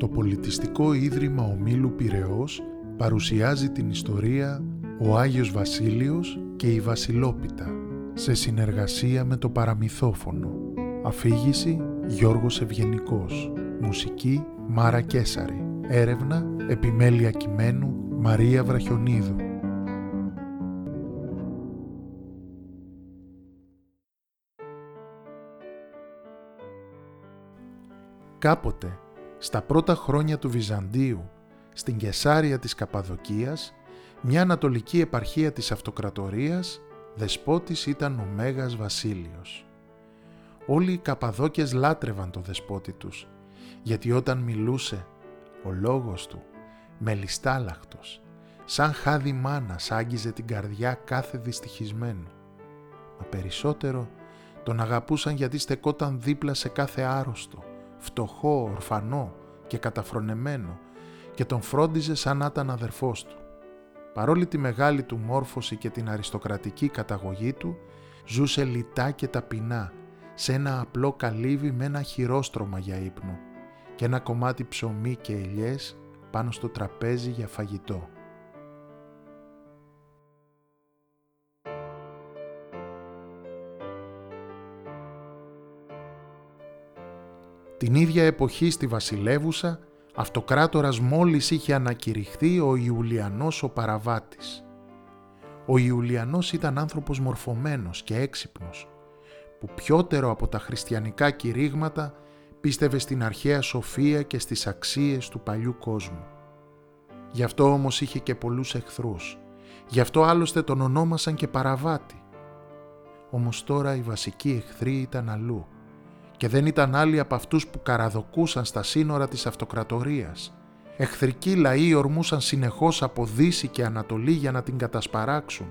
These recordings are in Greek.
Το Πολιτιστικό Ίδρυμα Ομίλου Πυραιός παρουσιάζει την ιστορία «Ο Άγιος Βασίλειος και η Βασιλόπιτα» σε συνεργασία με το Παραμυθόφωνο. Αφήγηση Γιώργος Ευγενικός. Μουσική Μάρα Κέσαρη. Έρευνα Επιμέλεια Κειμένου Μαρία Βραχιονίδου. Κάποτε, στα πρώτα χρόνια του Βυζαντίου, στην Κεσάρια της Καπαδοκίας, μια ανατολική επαρχία της αυτοκρατορίας, δεσπότης ήταν ο Μέγας Βασίλειος. Όλοι οι Καπαδόκες λάτρευαν το δεσπότη τους, γιατί όταν μιλούσε, ο λόγος του, μελιστάλαχτος, σαν χάδι μάνας άγγιζε την καρδιά κάθε δυστυχισμένου. Μα περισσότερο τον αγαπούσαν γιατί στεκόταν δίπλα σε κάθε άρρωστο, φτωχό, ορφανό και καταφρονεμένο και τον φρόντιζε σαν να ήταν αδερφός του. Παρόλη τη μεγάλη του μόρφωση και την αριστοκρατική καταγωγή του, ζούσε λιτά και ταπεινά σε ένα απλό καλύβι με ένα χειρόστρωμα για ύπνο και ένα κομμάτι ψωμί και ελιές πάνω στο τραπέζι για φαγητό. Την ίδια εποχή στη Βασιλεύουσα, αυτοκράτορας μόλις είχε ανακηρυχθεί ο Ιουλιανός ο Παραβάτης. Ο Ιουλιανός ήταν άνθρωπος μορφωμένος και έξυπνος, που πιότερο από τα χριστιανικά κηρύγματα πίστευε στην αρχαία σοφία και στις αξίες του παλιού κόσμου. Γι' αυτό όμως είχε και πολλούς εχθρούς. Γι' αυτό άλλωστε τον ονόμασαν και Παραβάτη. Όμως τώρα οι βασικοί εχθροί ήταν αλλού και δεν ήταν άλλοι από αυτούς που καραδοκούσαν στα σύνορα της αυτοκρατορίας. Εχθρικοί λαοί ορμούσαν συνεχώς από Δύση και Ανατολή για να την κατασπαράξουν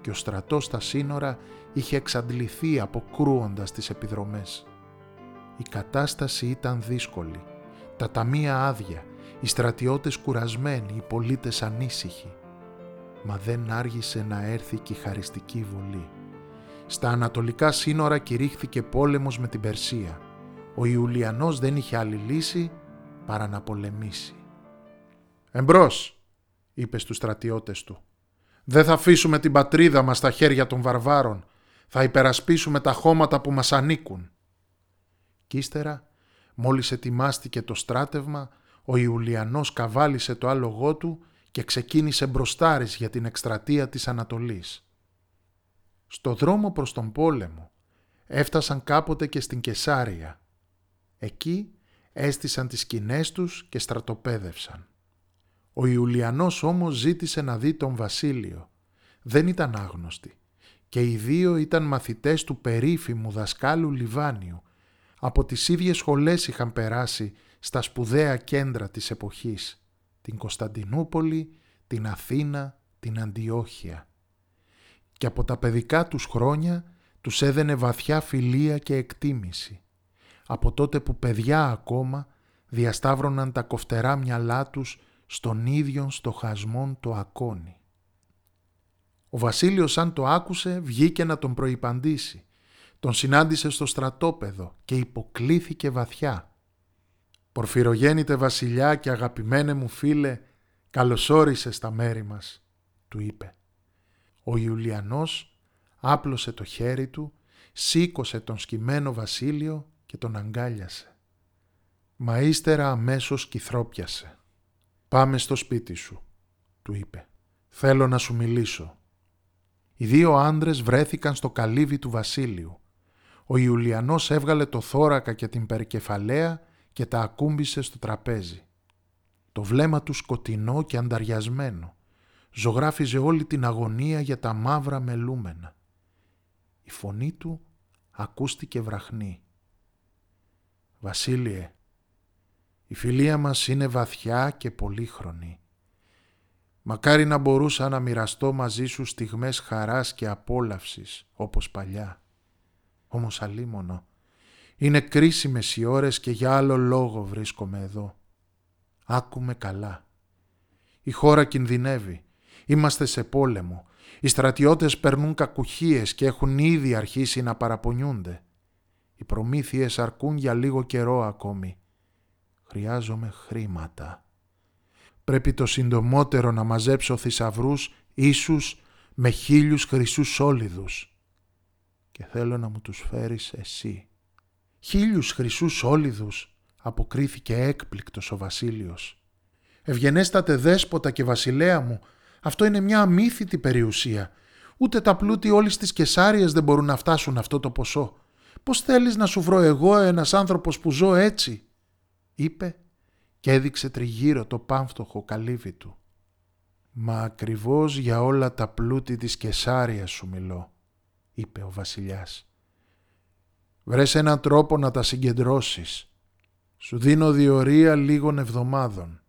και ο στρατός στα σύνορα είχε εξαντληθεί αποκρούοντας τις επιδρομές. Η κατάσταση ήταν δύσκολη, τα ταμεία άδεια, οι στρατιώτες κουρασμένοι, οι πολίτες ανήσυχοι. Μα δεν άργησε να έρθει και η χαριστική βολή. Στα ανατολικά σύνορα κηρύχθηκε πόλεμος με την Περσία. Ο Ιουλιανός δεν είχε άλλη λύση παρά να πολεμήσει. «Εμπρός», είπε στους στρατιώτες του. «Δεν θα αφήσουμε την πατρίδα μας στα χέρια των βαρβάρων. Θα υπερασπίσουμε τα χώματα που μας ανήκουν». Κι ύστερα, μόλις ετοιμάστηκε το στράτευμα, ο Ιουλιανός καβάλισε το άλογό του και ξεκίνησε μπροστάρις για την εκστρατεία της Ανατολής. Στο δρόμο προς τον πόλεμο έφτασαν κάποτε και στην Κεσάρια. Εκεί έστησαν τις σκηνές τους και στρατοπέδευσαν. Ο Ιουλιανός όμως ζήτησε να δει τον Βασίλειο. Δεν ήταν άγνωστοι και οι δύο ήταν μαθητές του περίφημου δασκάλου Λιβάνιου. Από τις ίδιες σχολές είχαν περάσει στα σπουδαία κέντρα της εποχής, την Κωνσταντινούπολη, την Αθήνα, την Αντιόχεια και από τα παιδικά τους χρόνια τους έδαινε βαθιά φιλία και εκτίμηση. Από τότε που παιδιά ακόμα διασταύρωναν τα κοφτερά μυαλά τους στον ίδιο στοχασμόν το ακόνι. Ο Βασίλειος αν το άκουσε βγήκε να τον προϋπαντήσει. Τον συνάντησε στο στρατόπεδο και υποκλήθηκε βαθιά. «Πορφυρογέννητε βασιλιά και αγαπημένε μου φίλε, καλωσόρισες στα μέρη μας», του είπε. Ο Ιουλιανός άπλωσε το χέρι του, σήκωσε τον σκυμμένο Βασίλειο και τον αγκάλιασε. Μα ύστερα αμέσως κυθρόπιασε. «Πάμε στο σπίτι σου», του είπε. «Θέλω να σου μιλήσω». Οι δύο άντρες βρέθηκαν στο καλύβι του Βασίλειου. Ο Ιουλιανός έβγαλε το θώρακα και την περικεφαλαία και τα ακούμπησε στο τραπέζι. Το βλέμμα του σκοτεινό και ανταριασμένο ζωγράφιζε όλη την αγωνία για τα μαύρα μελούμενα. Η φωνή του ακούστηκε βραχνή. «Βασίλειε, η φιλία μας είναι βαθιά και πολύχρονη. Μακάρι να μπορούσα να μοιραστώ μαζί σου στιγμές χαράς και απόλαυσης όπως παλιά. Όμως αλίμονο, είναι κρίσιμες οι ώρες και για άλλο λόγο βρίσκομαι εδώ. Άκουμε καλά. Η χώρα κινδυνεύει. Είμαστε σε πόλεμο. Οι στρατιώτες περνούν κακουχίες και έχουν ήδη αρχίσει να παραπονιούνται. Οι προμήθειες αρκούν για λίγο καιρό ακόμη. Χρειάζομαι χρήματα. Πρέπει το συντομότερο να μαζέψω θησαυρούς ίσους με χίλιους χρυσούς σόλιδους. Και θέλω να μου τους φέρεις εσύ. Χίλιους χρυσούς σόλιδους, αποκρίθηκε έκπληκτος ο Βασίλειος. Ευγενέστατε δέσποτα και βασιλέα μου, αυτό είναι μια αμύθιτη περιουσία. Ούτε τα πλούτη όλης της Κεσάριας δεν μπορούν να φτάσουν αυτό το ποσό. Πώς θέλεις να σου βρω εγώ ένας άνθρωπος που ζω έτσι, είπε και έδειξε τριγύρω το πάμφτωχο καλύβι του. «Μα ακριβώς για όλα τα πλούτη της Κεσάριας σου μιλώ», είπε ο βασιλιάς. «Βρες έναν τρόπο να τα συγκεντρώσεις. Σου δίνω διορία λίγων εβδομάδων.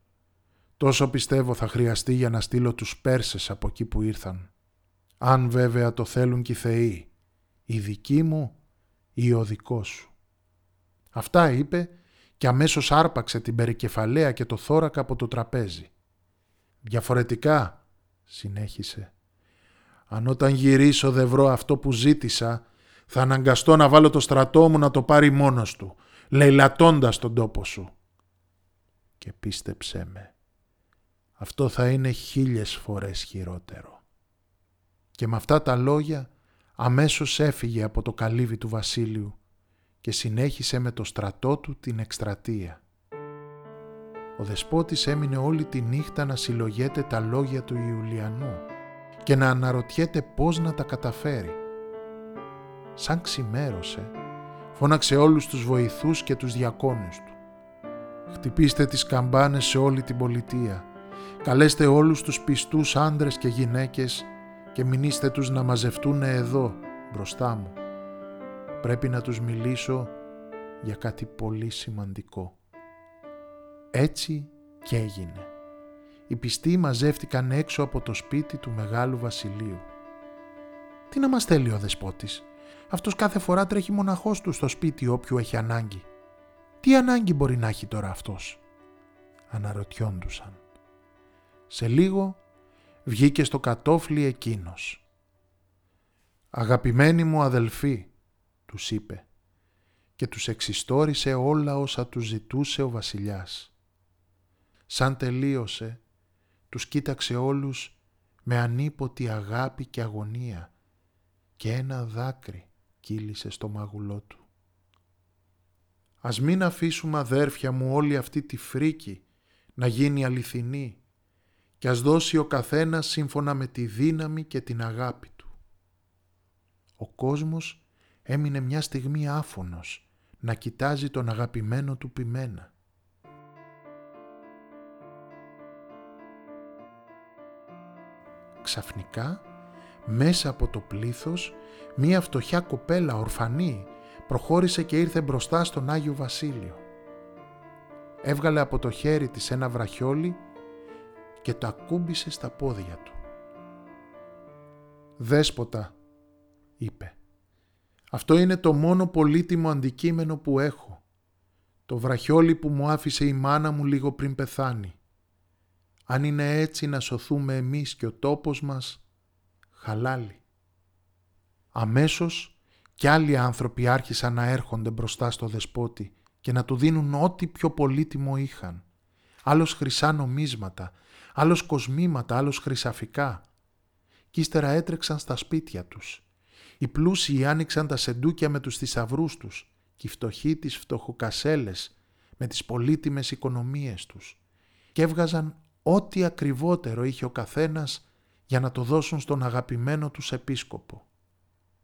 Τόσο πιστεύω θα χρειαστεί για να στείλω τους Πέρσες από εκεί που ήρθαν. Αν βέβαια το θέλουν και οι θεοί, η δική μου ή ο δικός σου. Αυτά είπε και αμέσως άρπαξε την περικεφαλαία και το θώρακα από το τραπέζι. Διαφορετικά, συνέχισε, αν όταν γυρίσω δεν βρω αυτό που ζήτησα, θα αναγκαστώ να βάλω το στρατό μου να το πάρει μόνος του, λαιλατώντας τον τόπο σου. Και πίστεψέ με, αυτό θα είναι χίλιες φορές χειρότερο. Και με αυτά τα λόγια αμέσως έφυγε από το καλύβι του Βασίλειου και συνέχισε με το στρατό του την εκστρατεία. Ο δεσπότης έμεινε όλη τη νύχτα να συλλογέται τα λόγια του Ιουλιανού και να αναρωτιέται πώς να τα καταφέρει. Σαν ξημέρωσε, φώναξε όλους τους βοηθούς και τους διακόνους του. Χτυπήστε τις καμπάνες σε όλη την πολιτεία. Καλέστε όλους τους πιστούς άντρες και γυναίκες και μηνύστε τους να μαζευτούν εδώ, μπροστά μου. Πρέπει να τους μιλήσω για κάτι πολύ σημαντικό. Έτσι και έγινε. Οι πιστοί μαζεύτηκαν έξω από το σπίτι του Μεγάλου Βασιλείου. Τι να μας θέλει ο δεσπότης; Αυτός κάθε φορά τρέχει μοναχός του στο σπίτι όποιου έχει ανάγκη. Τι ανάγκη μπορεί να έχει τώρα αυτός; Αναρωτιόντουσαν. Σε λίγο βγήκε στο κατόφλι εκείνος. «Αγαπημένοι μου αδελφοί», τους είπε και τους εξιστόρισε όλα όσα τους ζητούσε ο βασιλιάς. Σαν τελείωσε, τους κοίταξε όλους με ανίποτη αγάπη και αγωνία και ένα δάκρυ κύλησε στο μάγουλό του. Ας μην αφήσουμε αδέρφια μου όλη αυτή τη φρίκη να γίνει αληθινή και ας δώσει ο καθένας σύμφωνα με τη δύναμη και την αγάπη του. Ο κόσμος έμεινε μια στιγμή άφωνος να κοιτάζει τον αγαπημένο του πιμένα. Ξαφνικά, μέσα από το πλήθος, μία φτωχιά κοπέλα ορφανή προχώρησε και ήρθε μπροστά στον Άγιο Βασίλειο. Έβγαλε από το χέρι της ένα βραχιόλι και το ακούμπησε στα πόδια του. «Δέσποτα», είπε, «αυτό είναι το μόνο πολύτιμο αντικείμενο που έχω. Το βραχιόλι που μου άφησε η μάνα μου λίγο πριν πεθάνει. Αν είναι έτσι να σωθούμε εμείς και ο τόπος μας, χαλάλι». Αμέσως κι άλλοι άνθρωποι άρχισαν να έρχονται μπροστά στο δεσπότη και να του δίνουν ό,τι πιο πολύτιμο είχαν. Άλλος χρυσά νομίσματα, άλλος κοσμήματα, άλλος χρυσαφικά. Κι ύστερα έτρεξαν στα σπίτια τους. Οι πλούσιοι άνοιξαν τα σεντούκια με τους θησαυρούς τους και οι φτωχοί τις φτωχοκασέλες με τις πολύτιμες οικονομίες τους και έβγαζαν ό,τι ακριβότερο είχε ο καθένας για να το δώσουν στον αγαπημένο τους επίσκοπο.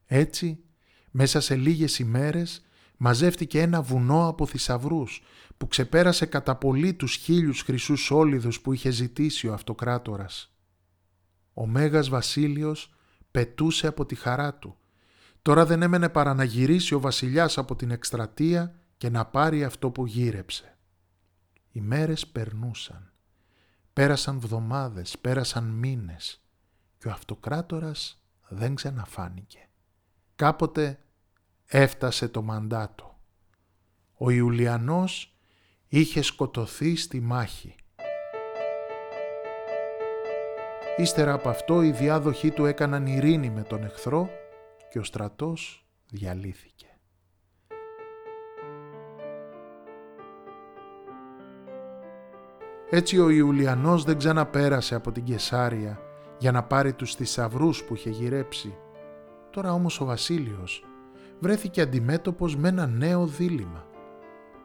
Έτσι, μέσα σε λίγες ημέρες μαζεύτηκε ένα βουνό από θησαυρούς που ξεπέρασε κατά πολύ τους χίλιους χρυσούς σόλιδους που είχε ζητήσει ο αυτοκράτορας. Ο Μέγας Βασίλειος πετούσε από τη χαρά του. Τώρα δεν έμενε παρά να γυρίσει ο βασιλιάς από την εκστρατεία και να πάρει αυτό που γύρεψε. Οι μέρες περνούσαν. Πέρασαν βδομάδες, πέρασαν μήνες και ο αυτοκράτορας δεν ξαναφάνηκε. Κάποτε έφτασε το μαντάτο. Ο Ιουλιανός είχε σκοτωθεί στη μάχη. Ύστερα από αυτό οι διάδοχοί του έκαναν ειρήνη με τον εχθρό και ο στρατός διαλύθηκε. Έτσι ο Ιουλιανός δεν ξαναπέρασε από την Κεσάρια για να πάρει τους θησαυρούς που είχε γυρέψει. Τώρα όμως ο Βασίλειος βρέθηκε αντιμέτωπος με ένα νέο δίλημα.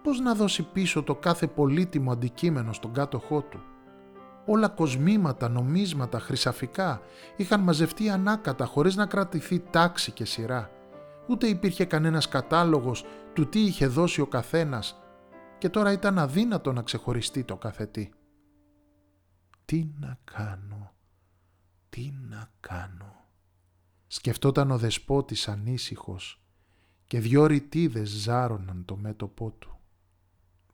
Πώς να δώσει πίσω το κάθε πολύτιμο αντικείμενο στον κάτοχό του; Όλα κοσμήματα, νομίσματα, χρυσαφικά είχαν μαζευτεί ανάκατα χωρίς να κρατηθεί τάξη και σειρά. Ούτε υπήρχε κανένας κατάλογος του τι είχε δώσει ο καθένας και τώρα ήταν αδύνατο να ξεχωριστεί το καθετή. Τι να κάνω, τι να κάνω; Σκεφτόταν ο δεσπότης ανήσυχος και δυο ρητίδες ζάρωναν το μέτωπό του.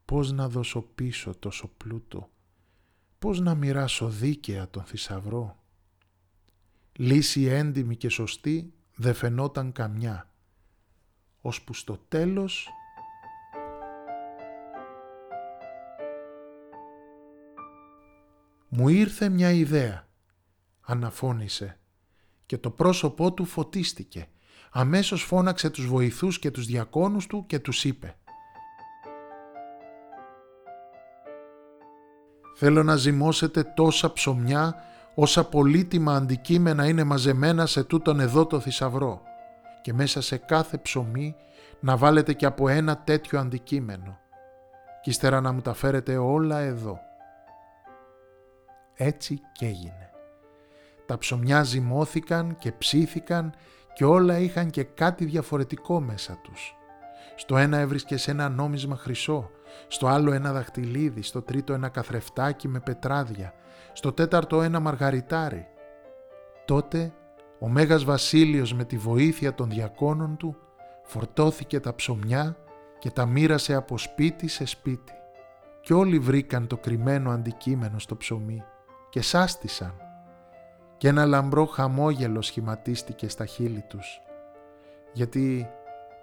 Πώς να δώσω πίσω τόσο πλούτο, πώς να μοιράσω δίκαια τον θησαυρό; Λύση έντιμη και σωστή δεν φαινόταν καμιά, ώσπου στο τέλος Μου ήρθε μια ιδέα, αναφώνησε και το πρόσωπό του φωτίστηκε. Αμέσως φώναξε τους βοηθούς και τους διακόνους του και τους είπε «Θέλω να ζυμώσετε τόσα ψωμιά όσα πολύτιμα αντικείμενα είναι μαζεμένα σε τούτον εδώ το θησαυρό και μέσα σε κάθε ψωμί να βάλετε και από ένα τέτοιο αντικείμενο και ύστερα να μου τα φέρετε όλα εδώ». Έτσι και έγινε. Τα ψωμιά ζυμώθηκαν και ψήθηκαν και όλα είχαν και κάτι διαφορετικό μέσα τους. Στο ένα έβρισκες ένα νόμισμα χρυσό, στο άλλο ένα δαχτυλίδι, στο τρίτο ένα καθρεφτάκι με πετράδια, στο τέταρτο ένα μαργαριτάρι. Τότε ο Μέγας Βασίλειος με τη βοήθεια των διακόνων του φορτώθηκε τα ψωμιά και τα μοίρασε από σπίτι σε σπίτι. Και όλοι βρήκαν το κρυμμένο αντικείμενο στο ψωμί και σάστησαν και ένα λαμπρό χαμόγελο σχηματίστηκε στα χείλη τους. Γιατί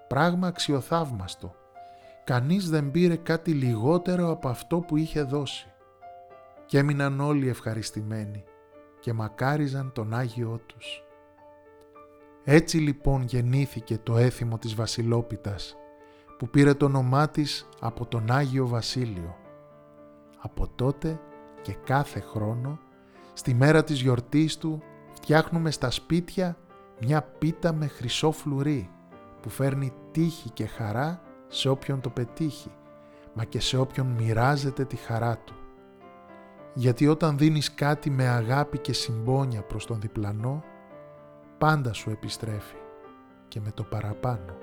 πράγμα αξιοθαύμαστο, κανείς δεν πήρε κάτι λιγότερο από αυτό που είχε δώσει. Και έμειναν όλοι ευχαριστημένοι και μακάριζαν τον Άγιό τους. Έτσι λοιπόν γεννήθηκε το έθιμο της Βασιλόπιτας που πήρε το όνομά της από τον Άγιο Βασίλειο. Από τότε και κάθε χρόνο, στη μέρα της γιορτής του, φτιάχνουμε στα σπίτια μια πίτα με χρυσό φλουρί που φέρνει τύχη και χαρά σε όποιον το πετύχει, μα και σε όποιον μοιράζεται τη χαρά του. Γιατί όταν δίνεις κάτι με αγάπη και συμπόνια προς τον διπλανό, πάντα σου επιστρέφει και με το παραπάνω.